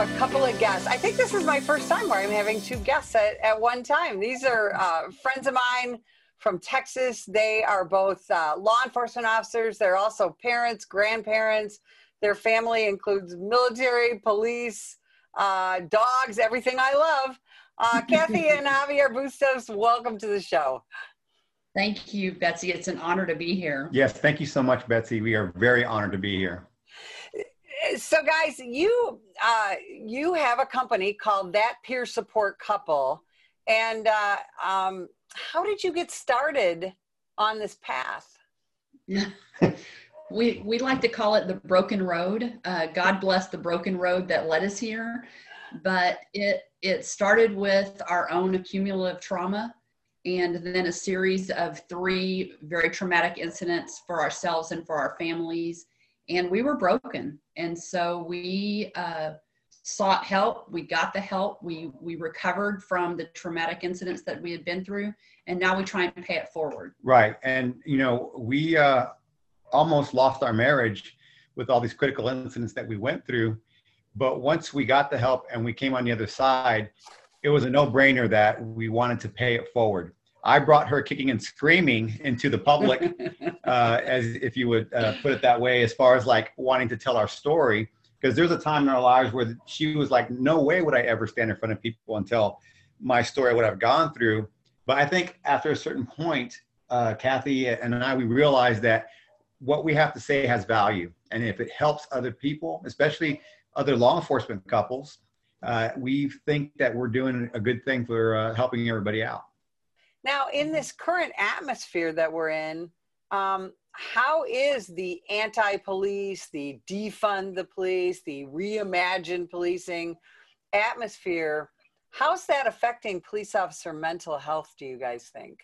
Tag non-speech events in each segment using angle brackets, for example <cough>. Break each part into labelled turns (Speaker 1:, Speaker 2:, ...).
Speaker 1: a couple of guests. I think this is my first time where I'm having two guests at, at one time. These are uh, friends of mine from Texas. They are both uh, law enforcement officers. They're also parents, grandparents. Their family includes military, police, uh, dogs, everything I love. Uh, <laughs> Cathy and Javier Bustos, welcome to the show.
Speaker 2: Thank you, Betsy. It's an honor to be here.
Speaker 3: Yes, thank you so much, Betsy. We are very honored to be here.
Speaker 1: So, guys, you uh, you have a company called That Peer Support Couple, and uh, um, how did you get started on this path? <laughs>
Speaker 2: we we like to call it the broken road. Uh, God bless the broken road that led us here, but it it started with our own accumulative trauma and then a series of three very traumatic incidents for ourselves and for our families. And we were broken. And so we uh, sought help. We got the help. We, we recovered from the traumatic incidents that we had been through. And now we try and pay it forward.
Speaker 3: Right. And, you know, we uh, almost lost our marriage with all these critical incidents that we went through. But once we got the help and we came on the other side, it was a no-brainer that we wanted to pay it forward. I brought her kicking and screaming into the public, <laughs> uh, as if you would uh, put it that way, as far as like wanting to tell our story. Because there's a time in our lives where she was like, "No way would I ever stand in front of people and tell my story, what I've gone through." But I think after a certain point, uh, Cathy and I, we realized that what we have to say has value, and if it helps other people, especially other law enforcement couples, uh, we think that we're doing a good thing for uh, helping everybody out.
Speaker 1: Now, in this current atmosphere that we're in, um, how is the anti-police, the defund the police, the reimagine policing atmosphere? How's that affecting police officer mental health? Do you guys think?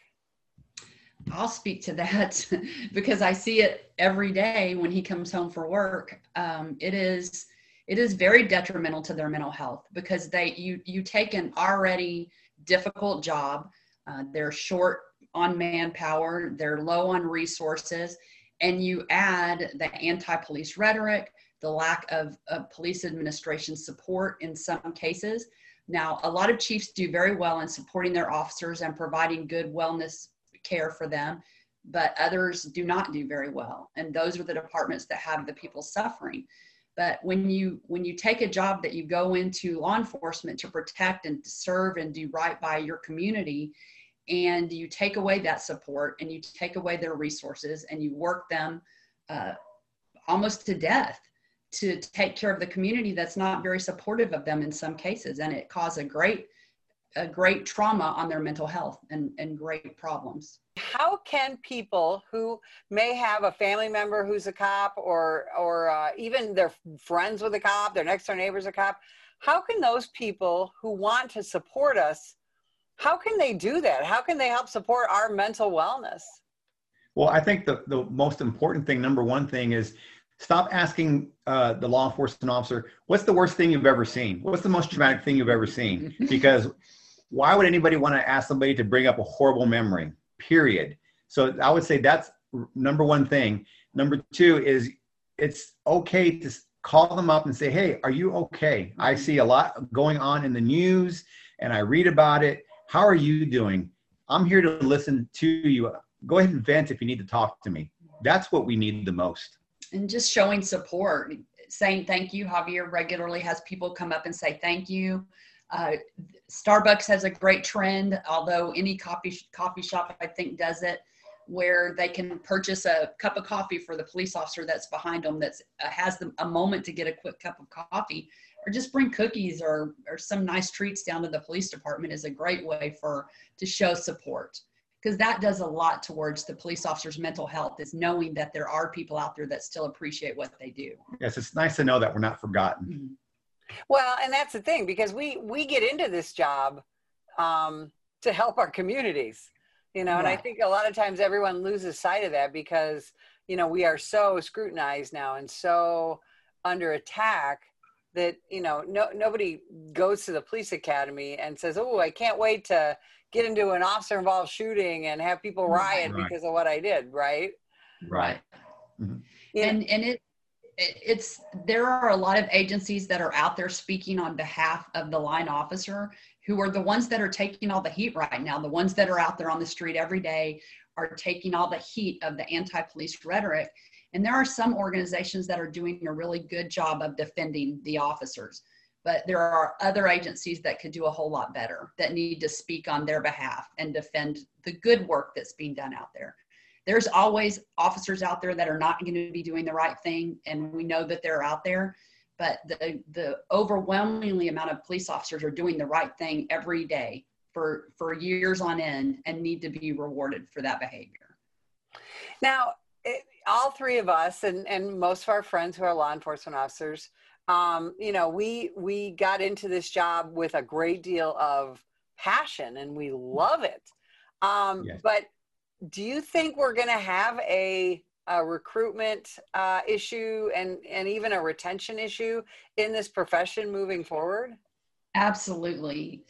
Speaker 2: I'll speak to that <laughs> because I see it every day when he comes home for work. Um, it is it is very detrimental to their mental health because they you you take an already difficult job uh, they're short on manpower they're low on resources and you add the anti-police rhetoric the lack of, of police administration support in some cases. Now a lot of chiefs do very well in supporting their officers and providing good wellness care for them but others do not do very well and those are the departments that have the people suffering but when you when you take a job that you go into law enforcement to protect and to serve and do right by your community and you take away that support and you take away their resources and you work them uh, almost to death to take care of the community that's not very supportive of them in some cases and it causes a great a great trauma on their mental health and, and great problems
Speaker 1: how can people who may have a family member who's a cop or or uh, even their friends with a cop their next door neighbor's a cop how can those people who want to support us how can they do that? How can they help support our mental wellness?
Speaker 3: Well i think the, the most important thing number one thing is stop asking uh, the law enforcement officer what's the worst thing you've ever seen? What's the most traumatic thing you've ever seen? <laughs> Because why would anybody want to ask somebody to bring up a horrible memory period. So I would say that's number one thing. Number two is it's okay to call them up and say, Hey, are you okay? I mm-hmm. see a lot going on in the news and I read about it. How are you doing? I'm here to listen to you. Go ahead and vent if you need to talk to me. That's what we need the most.
Speaker 2: And just showing support, saying thank you. Javier regularly has people come up and say thank you. Uh, Starbucks has a great trend, although any coffee coffee shop I think does it, where they can purchase a cup of coffee for the police officer that's behind them that uh, has them a moment to get a quick cup of coffee, or just bring cookies or or some nice treats down to the police department is a great way for to show support because that does a lot towards the police officer's mental health is knowing that there are people out there that still appreciate what they do.
Speaker 3: Yes, it's nice to know that we're not forgotten. Mm-hmm.
Speaker 1: Well, and that's the thing because we we get into this job um, to help our communities, you know, and I think a lot of times everyone loses sight of that because you know we are so scrutinized now and so under attack that you know no nobody goes to the police academy and says, "Oh, I can't wait to get into an officer involved shooting and have people riot right. because of what I did." Right.
Speaker 3: Right.
Speaker 2: Mm-hmm. And and it it's there are a lot of agencies that are out there speaking on behalf of the line officer who are the ones that are taking all the heat right now. The ones that are out there on the street every day are taking all the heat of the anti-police rhetoric. And there are some organizations that are doing a really good job of defending the officers but there are other agencies that could do a whole lot better that need to speak on their behalf and defend the good work that's being done out there there's always officers out there that are not going to be doing the right thing and we know that they're out there. But the the overwhelmingly amount of police officers are doing the right thing every day for for years on end and need to be rewarded for that behavior.
Speaker 1: Now it, all three of us and and most of our friends who are law enforcement officers um, you know we we got into this job with a great deal of passion and we love it. Um, yes. but do you think we're going to have a, a recruitment uh, issue and, and even a retention issue in this profession moving forward?
Speaker 2: Absolutely.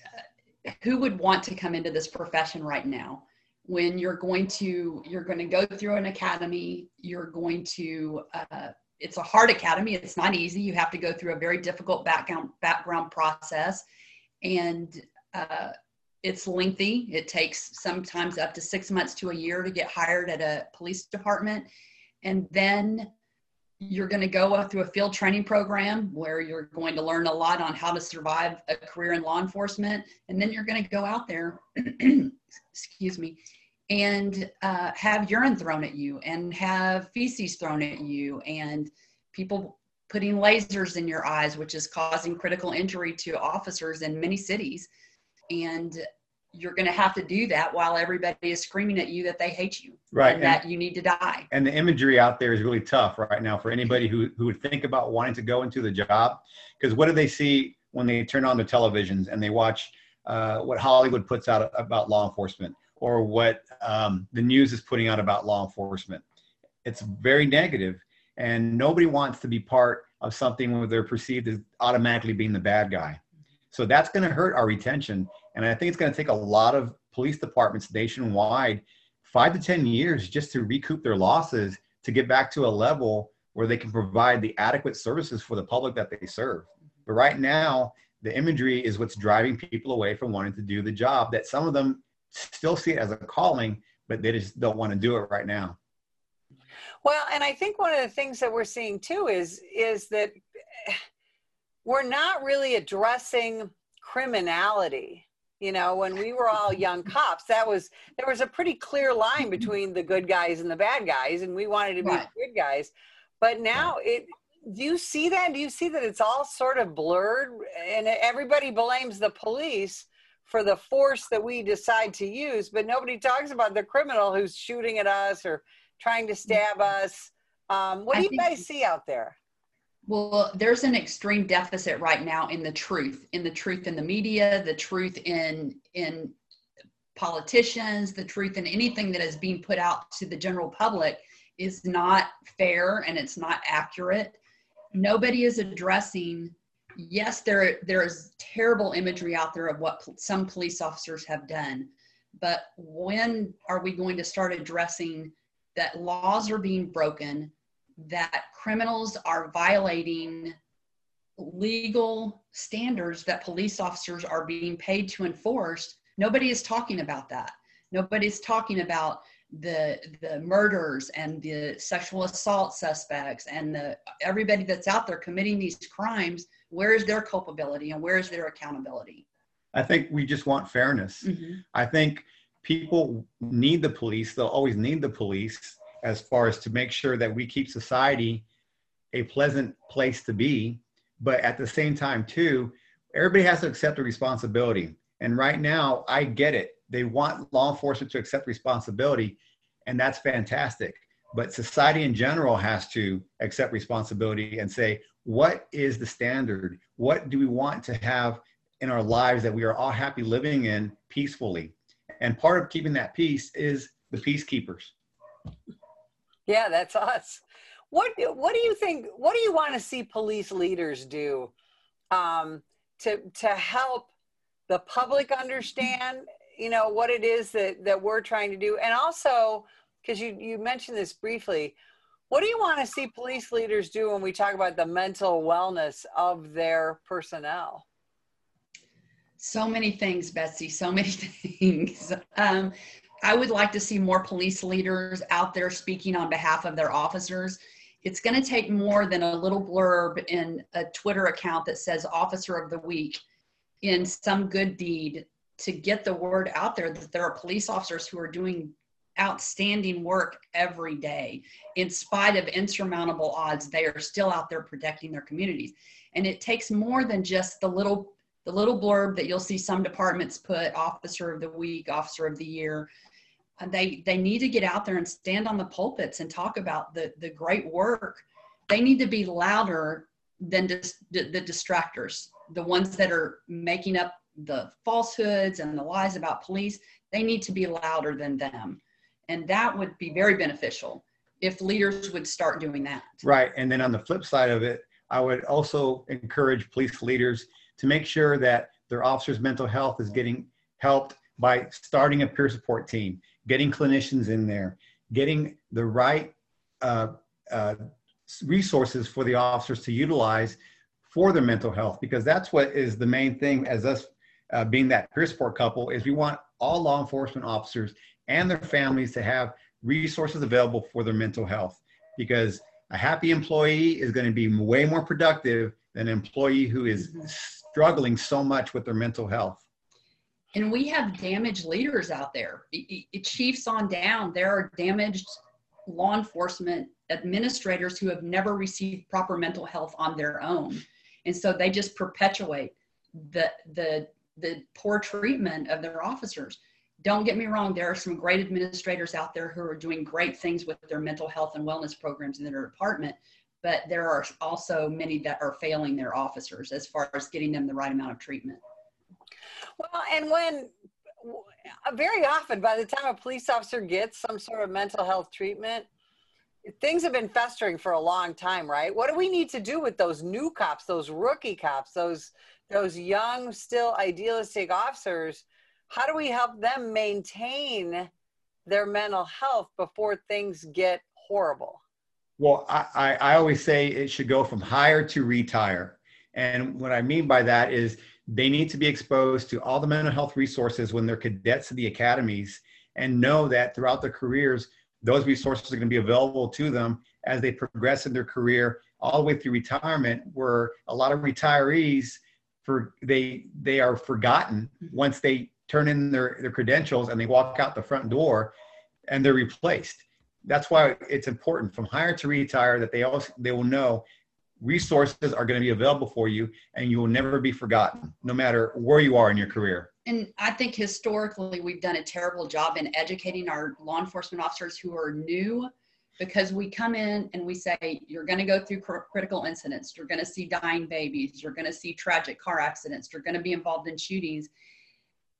Speaker 2: Who would want to come into this profession right now? When you're going to you're going to go through an academy, you're going to uh, it's a hard academy. It's not easy. You have to go through a very difficult background background process, and uh, it's lengthy. It takes sometimes up to six months to a year to get hired at a police department. And then you're going to go through a field training program where you're going to learn a lot on how to survive a career in law enforcement. And then you're going to go out there, <clears throat> excuse me, and uh, have urine thrown at you and have feces thrown at you and people putting lasers in your eyes, which is causing critical injury to officers in many cities and you're going to have to do that while everybody is screaming at you that they hate you
Speaker 3: right
Speaker 2: and, and that you need to die.
Speaker 3: and the imagery out there is really tough right now for anybody who, who would think about wanting to go into the job. Because what do they see when they turn on the televisions and they watch uh, what hollywood puts out about law enforcement or what um, the news is putting out about law enforcement? It's very negative and nobody wants to be part of something where they're perceived as automatically being the bad guy so that's going to hurt our retention. And I think it's going to take a lot of police departments nationwide five to 10 years just to recoup their losses to get back to a level where they can provide the adequate services for the public that they serve. But right now, the imagery is what's driving people away from wanting to do the job that some of them still see it as a calling, but they just don't want to do it right now.
Speaker 1: Well, and I think one of the things that we're seeing too is is that we're not really addressing criminality. You know when we were all young cops that was there was a pretty clear line between the good guys and the bad guys and we wanted to be right. good guys. But now it do you see that? Do you see that it's all sort of blurred and everybody blames the police for the force that we decide to use but nobody talks about the criminal who's shooting at us or trying to stab us? Um, what do you guys see out there
Speaker 2: well, there's an extreme deficit right now in the truth, in the truth in the media, the truth in in politicians, the truth in anything that is being put out to the general public is not fair and it's not accurate. Nobody is addressing. Yes, there there is terrible imagery out there of what some police officers have done, but when are we going to start addressing that laws are being broken, that criminals are violating legal standards that police officers are being paid to enforce nobody is talking about that. Nobody's talking about the the murders and the sexual assault suspects and the everybody that's out there committing these crimes where is their culpability and where is their accountability?
Speaker 3: I think we just want fairness. Mm-hmm. i think people need the police. They'll always need the police as far as to make sure that we keep society a pleasant place to be. But at the same time, too, everybody has to accept a responsibility. And right now, I get it. They want law enforcement to accept responsibility, and that's fantastic. But society in general has to accept responsibility and say, what is the standard? What do we want to have in our lives that we are all happy living in peacefully? And part of keeping that peace is the peacekeepers.
Speaker 1: Yeah, that's us. What what do you think? What do you want to see police leaders do um, to to help the public understand, you know, what it is that that we're trying to do, and also because you you mentioned this briefly, What do you want to see police leaders do when we talk about the mental wellness of their personnel?
Speaker 2: So many things, Betsy, so many <laughs> things. Um, I would like to see more police leaders out there speaking on behalf of their officers. It's going to take more than a little blurb in a Twitter account that says Officer of the Week in some good deed to get the word out there that there are police officers who are doing outstanding work every day. In spite of insurmountable odds, they are still out there protecting their communities. And it takes more than just the little the little blurb that you'll see some departments put officer of the week, officer of the year. Uh, they they need to get out there and stand on the pulpits and talk about the the great work. They need to be louder than dis, the distractors, the ones that are making up the falsehoods and the lies about police. They need to be louder than them, and that would be very beneficial if leaders would start doing that.
Speaker 3: Right, and then on the flip side of it, I would also encourage police leaders to make sure that their officers' mental health is getting helped by starting a peer support team, getting clinicians in there, getting the right uh, uh, resources for the officers to utilize for their mental health, because that's what is the main thing as us uh, being that peer support couple is we want all law enforcement officers and their families to have resources available for their mental health because a happy employee is going to be way more productive an employee who is struggling so much with their mental health
Speaker 2: and we have damaged leaders out there. It, it, chiefs on down, there are damaged law enforcement administrators who have never received proper mental health on their own, and so they just perpetuate the the the poor treatment of their officers. Don't get me wrong, there are some great administrators out there who are doing great things with their mental health and wellness programs in their department, but there are also many that are failing their officers as far as getting them the right amount of treatment.
Speaker 1: Well, and when uh, very often by the time a police officer gets some sort of mental health treatment, things have been festering for a long time, right? What do we need to do with those new cops, those rookie cops, those those young, still idealistic officers? How do we help them maintain their mental health before things get horrible?
Speaker 3: Well, I, I, I always say it should go from hire to retire. And what I mean by that is they need to be exposed to all the mental health resources when they're cadets in the academies and know that throughout their careers, those resources are going to be available to them as they progress in their career all the way through retirement where a lot of retirees for they they are forgotten mm-hmm. once they turn in their, their credentials and they walk out the front door and they're replaced that's why it's important from hire to retire that they also they will know resources are going to be available for you and you will never be forgotten no matter where you are in your career.
Speaker 2: And i think historically we've done a terrible job in educating our law enforcement officers who are new because we come in and we say you're going to go through cr- critical incidents. You're going to see dying babies. You're going to see tragic car accidents. You're going to be involved in shootings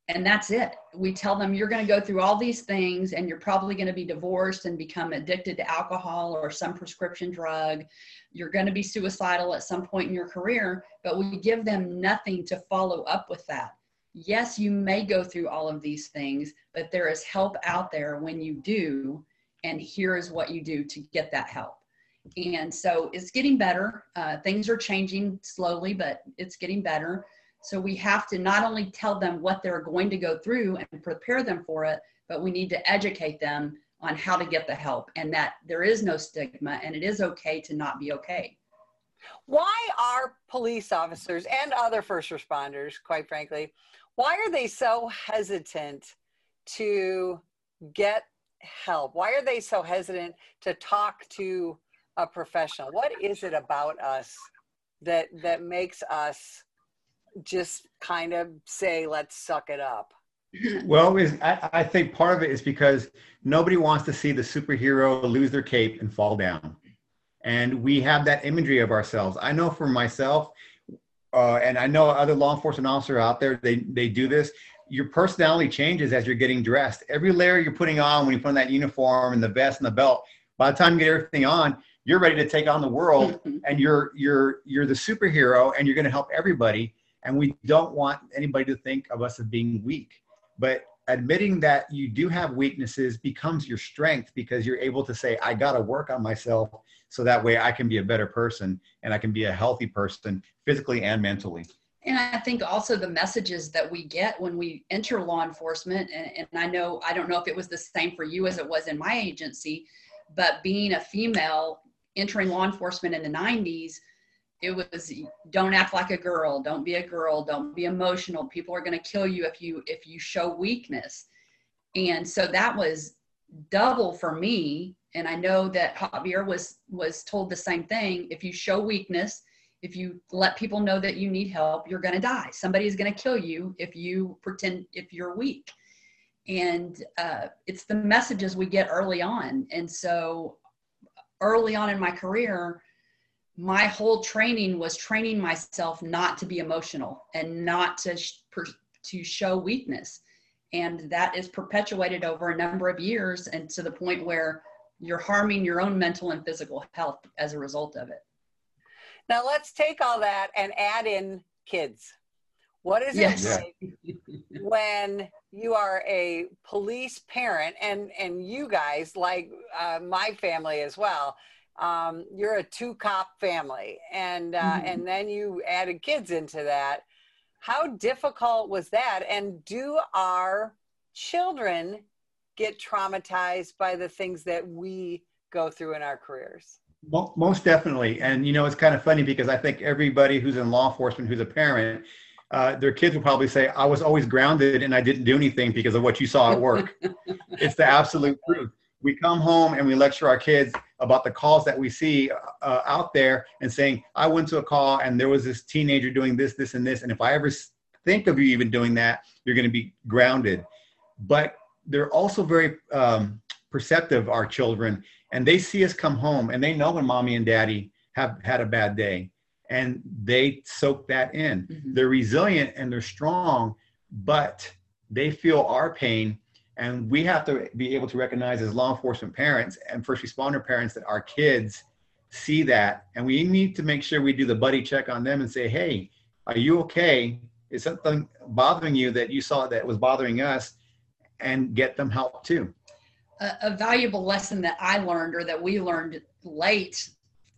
Speaker 2: and that's it. We tell them you're going to go through all these things and you're probably going to be divorced and become addicted to alcohol or some prescription drug. You're going to be suicidal at some point in your career, but we give them nothing to follow up with that. Yes, you may go through all of these things, but there is help out there when you do. And here is what you do to get that help. And so it's getting better. Uh, things are changing slowly, but it's getting better so we have to not only tell them what they're going to go through and prepare them for it, but we need to educate them on how to get the help and that there is no stigma and it is okay to not be okay.
Speaker 1: Why are police officers and other first responders, quite frankly, why are they so hesitant to get help? Why are they so hesitant to talk to a professional? What is it about us that that makes us just kind of say, let's suck it up? <laughs>
Speaker 3: Well, I, I think part of it is because nobody wants to see the superhero lose their cape and fall down. And we have that imagery of ourselves. I know for myself, uh, and I know other law enforcement officers out there, they, they do this. Your personality changes as you're getting dressed. Every layer you're putting on when you put on that uniform and the vest and the belt, by the time you get everything on, you're ready to take on the world <laughs> and you're you're you're the superhero and you're going to help everybody and we don't want anybody to think of us as being weak. But admitting that you do have weaknesses becomes your strength because you're able to say, I got to work on myself so that way I can be a better person and I can be a healthy person physically and mentally.
Speaker 2: And I think also the messages that we get when we enter law enforcement, and, and I know, I don't know if it was the same for you as it was in my agency, but being a female entering law enforcement in the 90s, it was don't act like a girl. Don't be a girl. Don't be emotional. People are going to kill you if you if you show weakness. And so that was double for me. And i know that javier was was told the same thing. If you show weakness if you let people know that you need help you're going to die. Somebody is going to kill you if you pretend if you're weak. And uh, it's the messages we get early on. And so early on in my career my whole training was training myself not to be emotional and not to sh- per- to show weakness. And that is perpetuated over a number of years and to the point where you're harming your own mental and physical health as a result of it.
Speaker 1: Now let's take all that and add in kids. What is yes. it like when you are a police parent and and you guys like uh, my family as well um, you're a two cop family. And uh, mm-hmm. and then you added kids into that. How difficult was that? And do our children get traumatized by the things that we go through in our careers?
Speaker 3: Most definitely. And you know it's kind of funny because i think everybody who's in law enforcement who's a parent uh, their kids will probably say i was always grounded and i didn't do anything because of what you saw at work. <laughs> It's the absolute truth. We come home and we lecture our kids about the calls that we see uh, out there and saying, I went to a call and there was this teenager doing this, this, and this. And if I ever think of you even doing that, you're going to be grounded. But they're also very um, perceptive, our children, and they see us come home and they know when mommy and daddy have had a bad day and they soak that in. Mm-hmm. They're resilient and they're strong, but they feel our pain and we have to be able to recognize as law enforcement parents and first responder parents that our kids see that. And we need to make sure we do the buddy check on them and say, hey, are you okay? Is something bothering you that you saw that was bothering us? And get them help too.
Speaker 2: A, a valuable lesson that I learned or that we learned late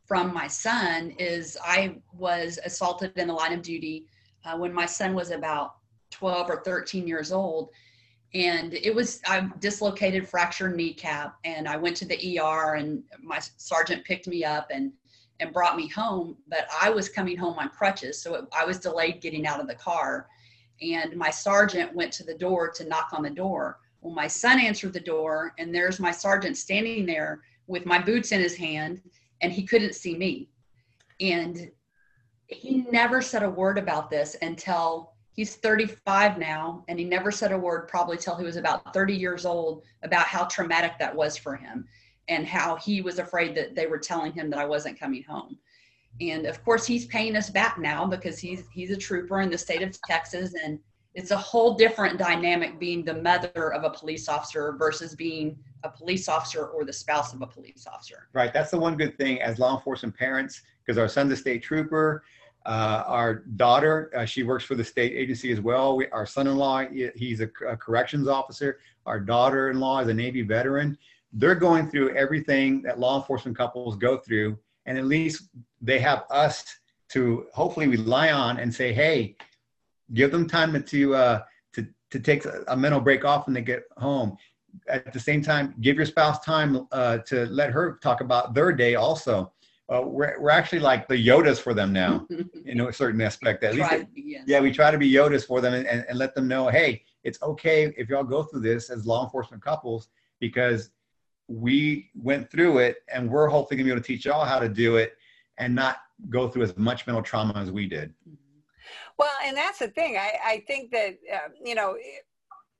Speaker 2: from my son is I was assaulted in the line of duty uh, when my son was about 12 or 13 years old and it was I dislocated fractured kneecap and I went to the ER and my sergeant picked me up and and brought me home but I was coming home on crutches so it, I was delayed getting out of the car. And my sergeant went to the door to knock on the door. Well my son answered the door and there's my sergeant standing there with my boots in his hand and he couldn't see me. And he never said a word about this until he's 35 now and he never said a word probably till he was about 30 years old about how traumatic that was for him and how he was afraid that they were telling him that I wasn't coming home. And of course he's paying us back now because he's he's a trooper in the state of Texas and it's a whole different dynamic being the mother of a police officer versus being a police officer or the spouse of a police officer.
Speaker 3: Right. That's the one good thing as law enforcement parents because our son's a state trooper uh, our daughter, uh, she works for the state agency as well. We, our son-in-law, he's a, a, corrections officer. Our daughter-in-law is a Navy veteran. They're going through everything that law enforcement couples go through, and at least they have us to hopefully rely on and say, "Hey, give them time to uh, to to take a mental break off when they get home." At the same time, give your spouse time uh, to let her talk about their day also uh, we're, we're actually like the Yodas for them now, <laughs> in a certain aspect. At least, yes. yeah, we try to be Yodas for them and, and, and let them know, hey, it's okay if y'all go through this as law enforcement couples because we went through it and we're hopefully gonna be able to teach y'all how to do it and not go through as much mental trauma as we did. Mm-hmm.
Speaker 1: Well, and that's the thing. I, I think that, uh, you know,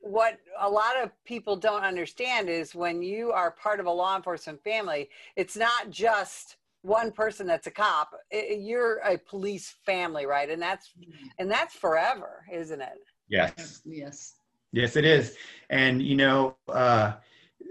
Speaker 1: what a lot of people don't understand is when you are part of a law enforcement family, it's not just one person that's a cop you're a police family right and that's mm-hmm. and that's forever isn't it
Speaker 3: yes
Speaker 2: yes
Speaker 3: yes it is and you know uh,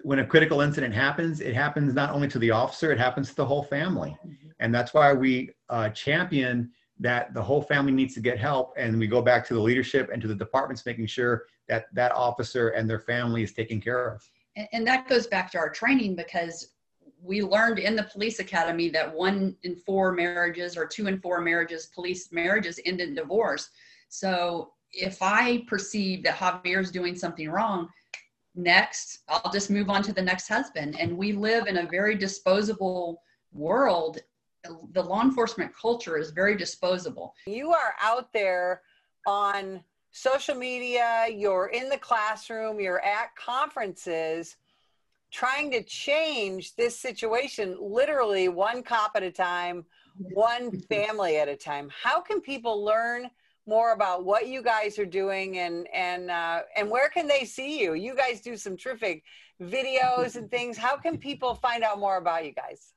Speaker 3: when a critical incident happens it happens not only to the officer it happens to the whole family mm-hmm. and that's why we uh, champion that the whole family needs to get help and we go back to the leadership and to the departments making sure that that officer and their family is taken care of.
Speaker 2: And, and that goes back to our training because we learned in the police academy that one in four marriages or two in four marriages, police marriages end in divorce. So if I perceive that Javier is doing something wrong, next I'll just move on to the next husband. And we live in a very disposable world. The law enforcement culture is very disposable.
Speaker 1: You are out there on social media, you're in the classroom, you're at conferences trying to change this situation literally one cop at a time, one <laughs> family at a time. How can people learn more about what you guys are doing and and uh, and where can they see you? You guys do some terrific videos and things. How can people find out more about you guys?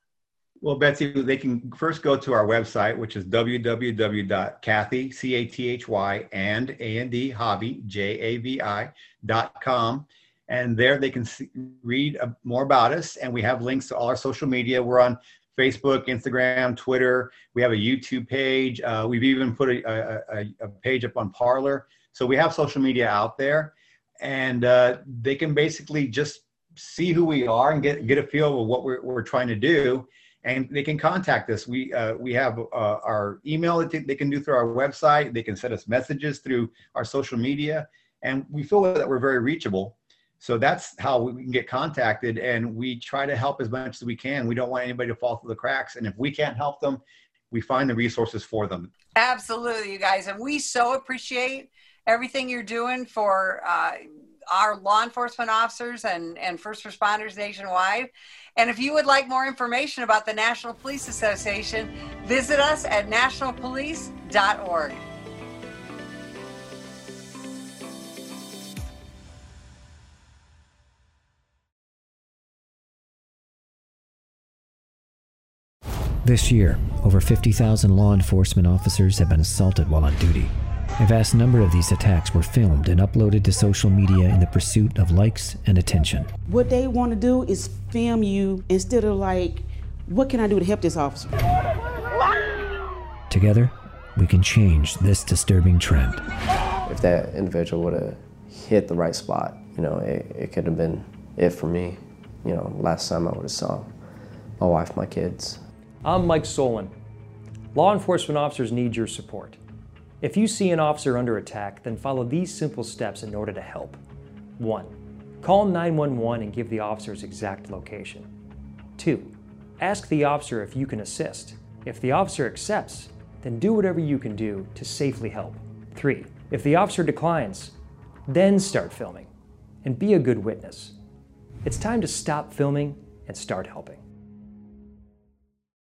Speaker 3: Well, Betsy, they can first go to our website, which is www.cathy, C-A-T-H-Y, and A-N-D, javi, J-A-V-I, dot com. And there they can see, read uh, more about us. And we have links to all our social media. We're on Facebook, Instagram, Twitter. We have a YouTube page. Uh, we've even put a, a, a, page up on Parler. So we have social media out there. And uh, they can basically just see who we are and get, get a feel of what we're, we're trying to do and they can contact us. We uh, we have uh, our email that they can do through our website. They can send us messages through our social media, and we feel that we're very reachable. So that's how we can get contacted, and we try to help as much as we can. We don't want anybody to fall through the cracks, and if we can't help them, we find the resources for them.
Speaker 1: Absolutely, you guys, and we so appreciate everything you're doing for uh, our law enforcement officers and, and first responders nationwide. And if you would like more information about the National Police Association, visit us at nationalpolice.org.
Speaker 4: This year, over 50,000 law enforcement officers have been assaulted while on duty. A vast number of these attacks were filmed and uploaded to social media in the pursuit of likes and attention.
Speaker 5: What they want to do is film you instead of like, what can I do to help this officer?
Speaker 4: Together, we can change this disturbing trend.
Speaker 6: If that individual would have hit the right spot, you know, it, it could have been it for me. You know, last time I would have saw my wife, my kids.
Speaker 7: I'm Mike Solon. Law enforcement officers need your support. If you see an officer under attack, then follow these simple steps in order to help. 1. Call 911 and give the officer's exact location. 2. Ask the officer if you can assist. If the officer accepts, then do whatever you can do to safely help. 3. If the officer declines, then start filming and be a good witness. It's time to stop filming and start helping.